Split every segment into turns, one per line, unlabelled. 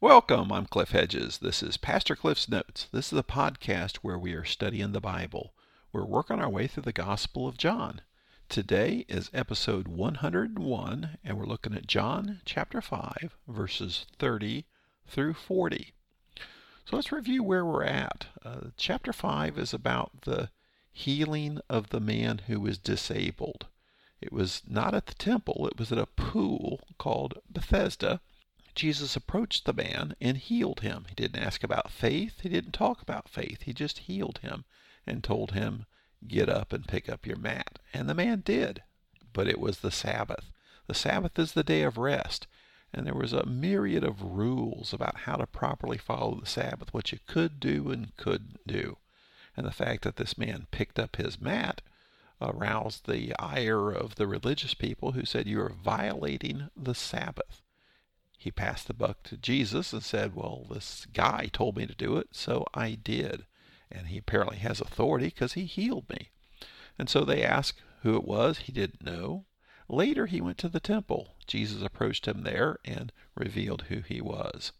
Welcome, I'm Cliff Hedges. This is Pastor Cliff's Notes. This is a podcast where we are studying the Bible. We're working our way through the Gospel of John. Today is episode 101, and we're looking at John chapter 5, verses 30 through 40. So let's review where we're at. Uh, chapter 5 is about the healing of the man who was disabled. It was not at the temple, it was at a pool called Bethesda Jesus approached the man and healed him. He didn't ask about faith. He didn't talk about faith. He just healed him and told him, Get up and pick up your mat. And the man did. But it was the Sabbath. The Sabbath is the day of rest. And there was a myriad of rules about how to properly follow the Sabbath, what you could do and couldn't do. And the fact that this man picked up his mat aroused the ire of the religious people who said, You are violating the Sabbath he passed the buck to Jesus and said, Well, this guy told me to do it, so I did. And he apparently has authority because he healed me. And so they asked who it was. He didn't know. Later, he went to the temple. Jesus approached him there and revealed who he was.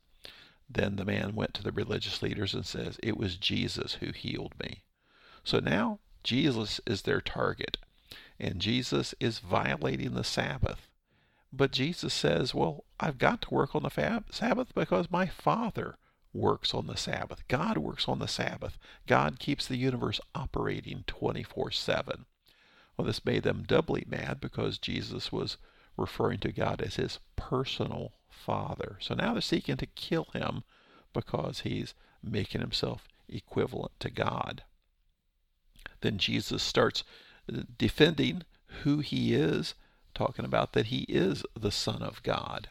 Then the man went to the religious leaders and says, It was Jesus who healed me. So now Jesus is their target. And Jesus is violating the Sabbath. But Jesus says, Well, I've got to work on the fab- Sabbath because my Father works on the Sabbath. God works on the Sabbath. God keeps the universe operating 24 7. Well, this made them doubly mad because Jesus was referring to God as his personal Father. So now they're seeking to kill him because he's making himself equivalent to God. Then Jesus starts uh, defending who he is talking about that he is the Son of God.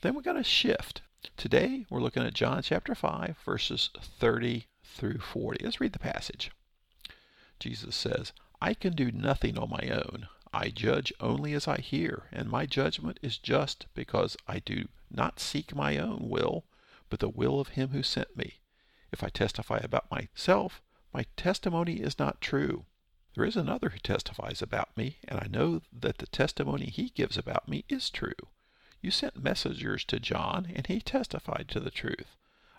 Then we're going to shift. Today we're looking at John chapter 5, verses 30 through 40. Let's read the passage. Jesus says, I can do nothing on my own. I judge only as I hear, and my judgment is just because I do not seek my own will, but the will of him who sent me. If I testify about myself, my testimony is not true. There is another who testifies about me, and I know that the testimony he gives about me is true. You sent messengers to John, and he testified to the truth.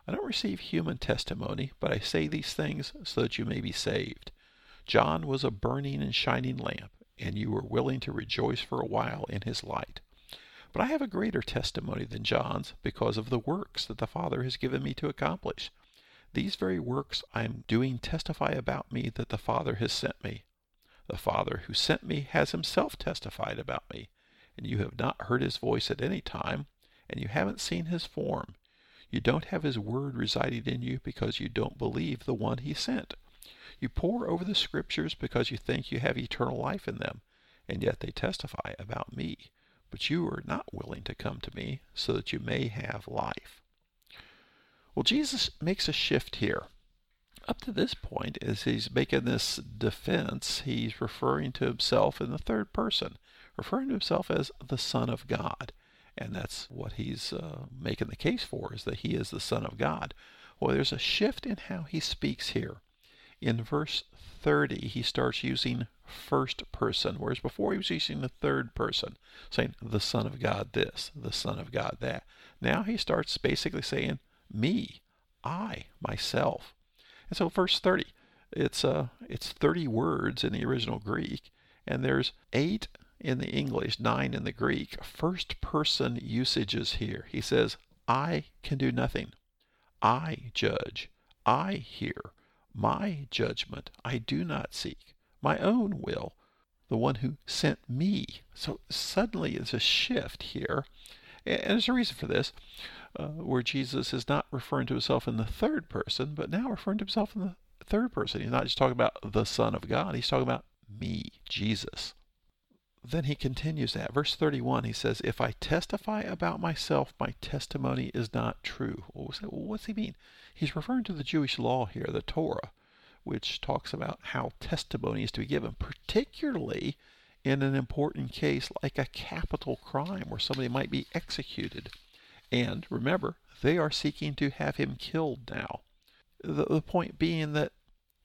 I don't receive human testimony, but I say these things so that you may be saved. John was a burning and shining lamp, and you were willing to rejoice for a while in his light. But I have a greater testimony than John's because of the works that the Father has given me to accomplish. These very works I am doing testify about me that the Father has sent me. The Father who sent me has himself testified about me, and you have not heard his voice at any time, and you haven't seen his form. You don't have his word residing in you because you don't believe the one he sent. You pore over the scriptures because you think you have eternal life in them, and yet they testify about me. But you are not willing to come to me so that you may have life. Well, Jesus makes a shift here. Up to this point, as he's making this defense, he's referring to himself in the third person, referring to himself as the Son of God. And that's what he's uh, making the case for, is that he is the Son of God. Well, there's a shift in how he speaks here. In verse 30, he starts using first person, whereas before he was using the third person, saying the Son of God this, the Son of God that. Now he starts basically saying me, I, myself. And so verse 30, it's uh it's 30 words in the original Greek, and there's eight in the English, nine in the Greek. First person usages here. He says, I can do nothing. I judge. I hear. My judgment I do not seek. My own will. The one who sent me. So suddenly there's a shift here. And there's a reason for this uh, where Jesus is not referring to himself in the third person, but now referring to himself in the third person. He's not just talking about the Son of God, he's talking about me, Jesus. Then he continues that. Verse 31, he says, If I testify about myself, my testimony is not true. Well, what's he mean? He's referring to the Jewish law here, the Torah, which talks about how testimony is to be given, particularly in an important case like a capital crime where somebody might be executed. And remember, they are seeking to have him killed now. The, the point being that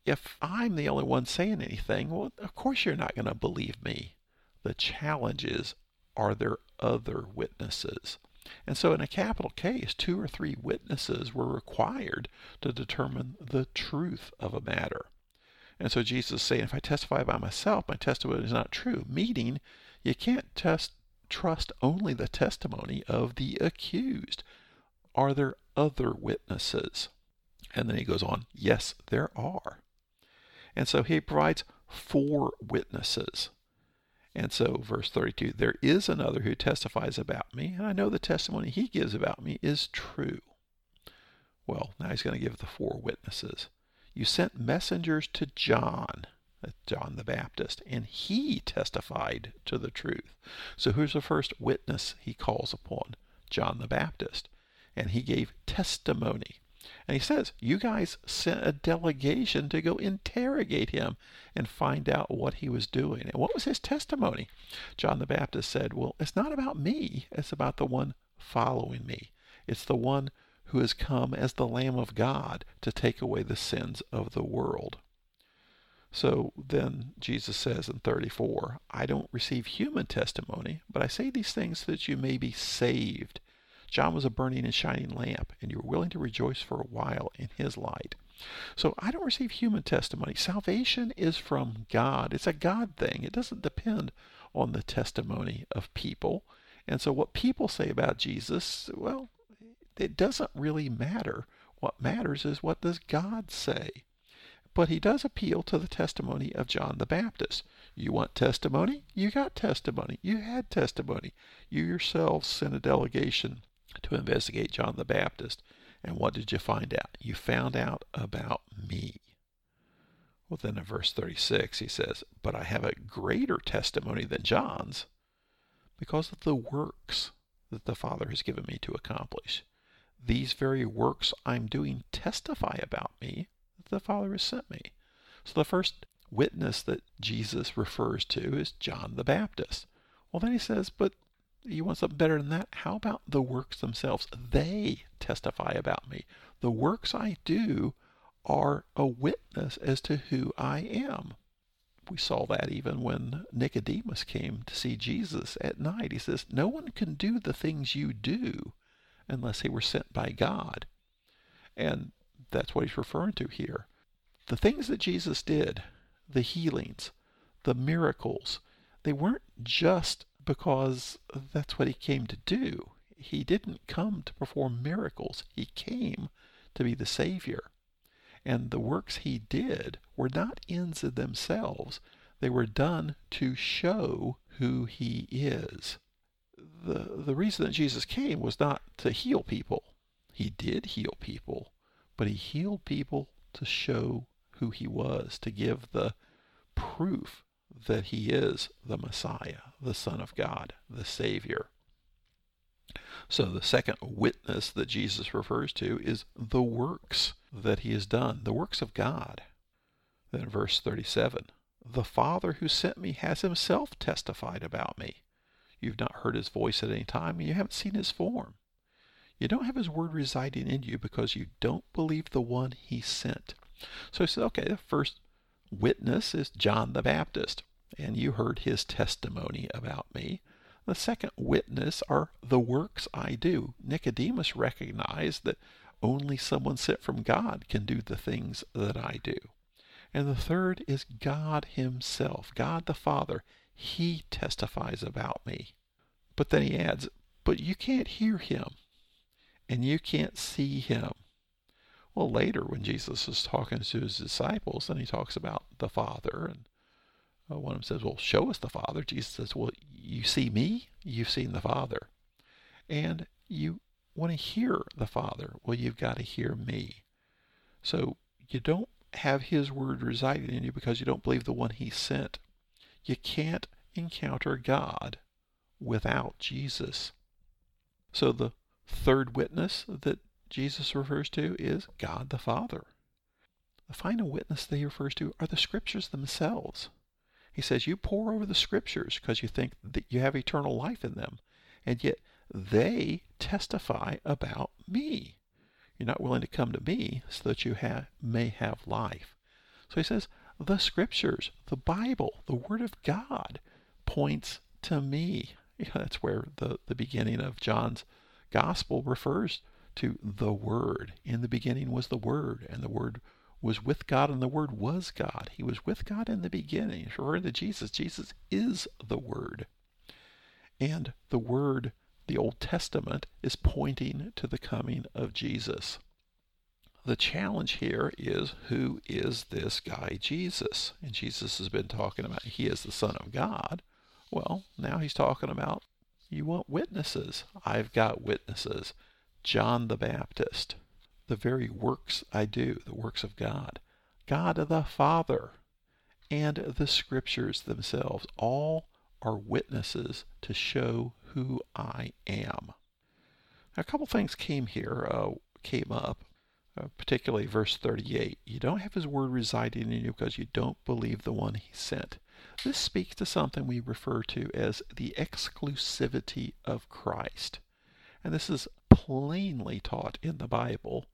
if I'm the only one saying anything, well, of course you're not going to believe me. The challenge is are there other witnesses? And so in a capital case, two or three witnesses were required to determine the truth of a matter. And so Jesus is saying, if I testify by myself, my testimony is not true. Meaning, you can't test, trust only the testimony of the accused. Are there other witnesses? And then he goes on, yes, there are. And so he provides four witnesses. And so, verse 32 there is another who testifies about me, and I know the testimony he gives about me is true. Well, now he's going to give the four witnesses. You sent messengers to John, uh, John the Baptist, and he testified to the truth. So, who's the first witness he calls upon? John the Baptist. And he gave testimony. And he says, You guys sent a delegation to go interrogate him and find out what he was doing. And what was his testimony? John the Baptist said, Well, it's not about me, it's about the one following me. It's the one who has come as the Lamb of God to take away the sins of the world. So then Jesus says in 34, I don't receive human testimony, but I say these things so that you may be saved. John was a burning and shining lamp, and you were willing to rejoice for a while in his light. So I don't receive human testimony. Salvation is from God. It's a God thing. It doesn't depend on the testimony of people. And so what people say about Jesus, well, it doesn't really matter. What matters is what does God say? But he does appeal to the testimony of John the Baptist. You want testimony? You got testimony. You had testimony. You yourselves sent a delegation to investigate John the Baptist. And what did you find out? You found out about me. Well, then in verse 36, he says, But I have a greater testimony than John's because of the works that the Father has given me to accomplish. These very works I'm doing testify about me that the Father has sent me. So the first witness that Jesus refers to is John the Baptist. Well, then he says, But you want something better than that? How about the works themselves? They testify about me. The works I do are a witness as to who I am. We saw that even when Nicodemus came to see Jesus at night. He says, No one can do the things you do unless he were sent by God. And that's what he's referring to here. The things that Jesus did, the healings, the miracles, they weren't just because that's what he came to do. He didn't come to perform miracles, he came to be the Savior. And the works he did were not ends in themselves, they were done to show who he is. The, the reason that Jesus came was not to heal people. He did heal people, but he healed people to show who he was, to give the proof that he is the Messiah, the Son of God, the Savior. So the second witness that Jesus refers to is the works that he has done, the works of God. Then verse 37 The Father who sent me has himself testified about me. You've not heard his voice at any time, and you haven't seen his form. You don't have his word residing in you because you don't believe the one he sent. So he says, okay, the first witness is John the Baptist, and you heard his testimony about me. The second witness are the works I do. Nicodemus recognized that only someone sent from God can do the things that I do. And the third is God Himself, God the Father. He testifies about me. But then he adds, But you can't hear Him, and you can't see Him. Well, later when Jesus is talking to his disciples, then he talks about the Father. And uh, one of them says, Well, show us the Father. Jesus says, Well, you see me, you've seen the Father. And you want to hear the Father. Well, you've got to hear me. So you don't have his word residing in you because you don't believe the one he sent. You can't encounter God without Jesus. So the third witness that Jesus refers to is God the Father. The final witness that he refers to are the scriptures themselves. He says, You pore over the scriptures because you think that you have eternal life in them, and yet they testify about me. You're not willing to come to me so that you have, may have life. So he says, The scriptures, the Bible, the Word of God points to me. that's where the, the beginning of John's Gospel refers to the Word. In the beginning was the Word, and the Word was with God, and the Word was God. He was with God in the beginning. It's referring to Jesus. Jesus is the Word. And the Word, the Old Testament, is pointing to the coming of Jesus. The challenge here is who is this guy Jesus? And Jesus has been talking about he is the Son of God. Well, now he's talking about you want witnesses. I've got witnesses. John the Baptist, the very works I do, the works of God, God the Father, and the scriptures themselves, all are witnesses to show who I am. a couple things came here, uh, came up, uh, particularly verse 38. You don't have his word residing in you because you don't believe the one he sent. This speaks to something we refer to as the exclusivity of Christ. And this is plainly taught in the Bible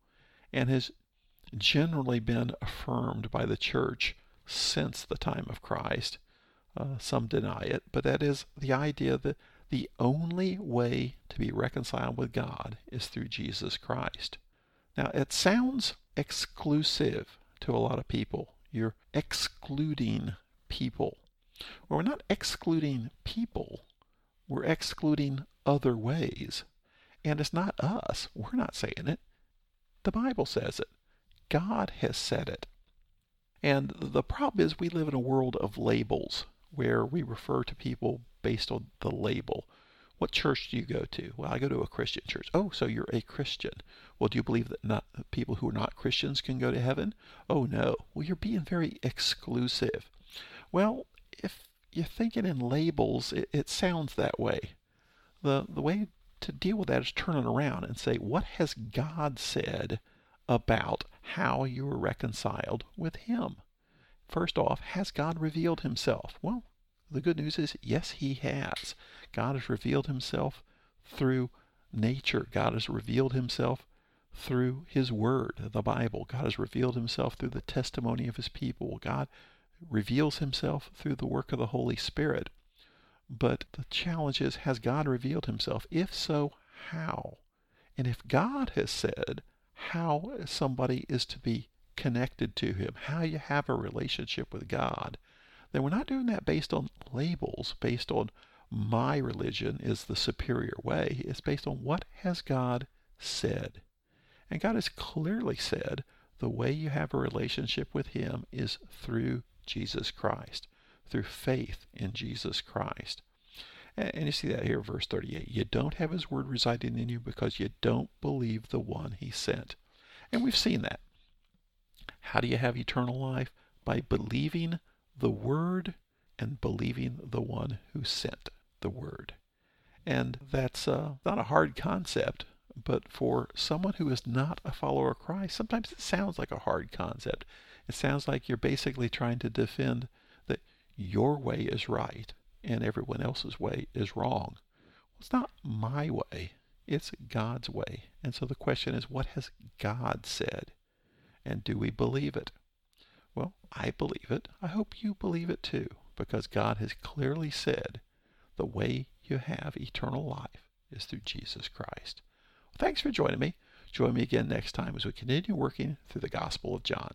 and has generally been affirmed by the church since the time of Christ. Uh, some deny it, but that is the idea that the only way to be reconciled with God is through Jesus Christ. Now, it sounds exclusive to a lot of people. You're excluding people. Well, we're not excluding people, we're excluding other ways. And it's not us. We're not saying it. The Bible says it. God has said it. And the problem is we live in a world of labels where we refer to people based on the label. What church do you go to? Well, I go to a Christian church. Oh, so you're a Christian. Well, do you believe that not people who are not Christians can go to heaven? Oh, no. Well, you're being very exclusive. Well, if you're thinking in labels, it, it sounds that way. The the way to deal with that is turn it around and say, what has God said about how you are reconciled with Him? First off, has God revealed Himself? Well, the good news is, yes, He has. God has revealed Himself through nature. God has revealed Himself through His Word, the Bible. God has revealed Himself through the testimony of His people. God reveals Himself through the work of the Holy Spirit. But the challenge is, has God revealed himself? If so, how? And if God has said how somebody is to be connected to him, how you have a relationship with God, then we're not doing that based on labels, based on my religion is the superior way. It's based on what has God said. And God has clearly said the way you have a relationship with him is through Jesus Christ through faith in Jesus Christ. And you see that here, verse 38. You don't have his word residing in you because you don't believe the one he sent. And we've seen that. How do you have eternal life? By believing the word and believing the one who sent the word. And that's uh, not a hard concept, but for someone who is not a follower of Christ, sometimes it sounds like a hard concept. It sounds like you're basically trying to defend that your way is right and everyone else's way is wrong. Well, it's not my way, it's God's way. And so the question is, what has God said? And do we believe it? Well, I believe it. I hope you believe it too, because God has clearly said the way you have eternal life is through Jesus Christ. Well, thanks for joining me. Join me again next time as we continue working through the Gospel of John.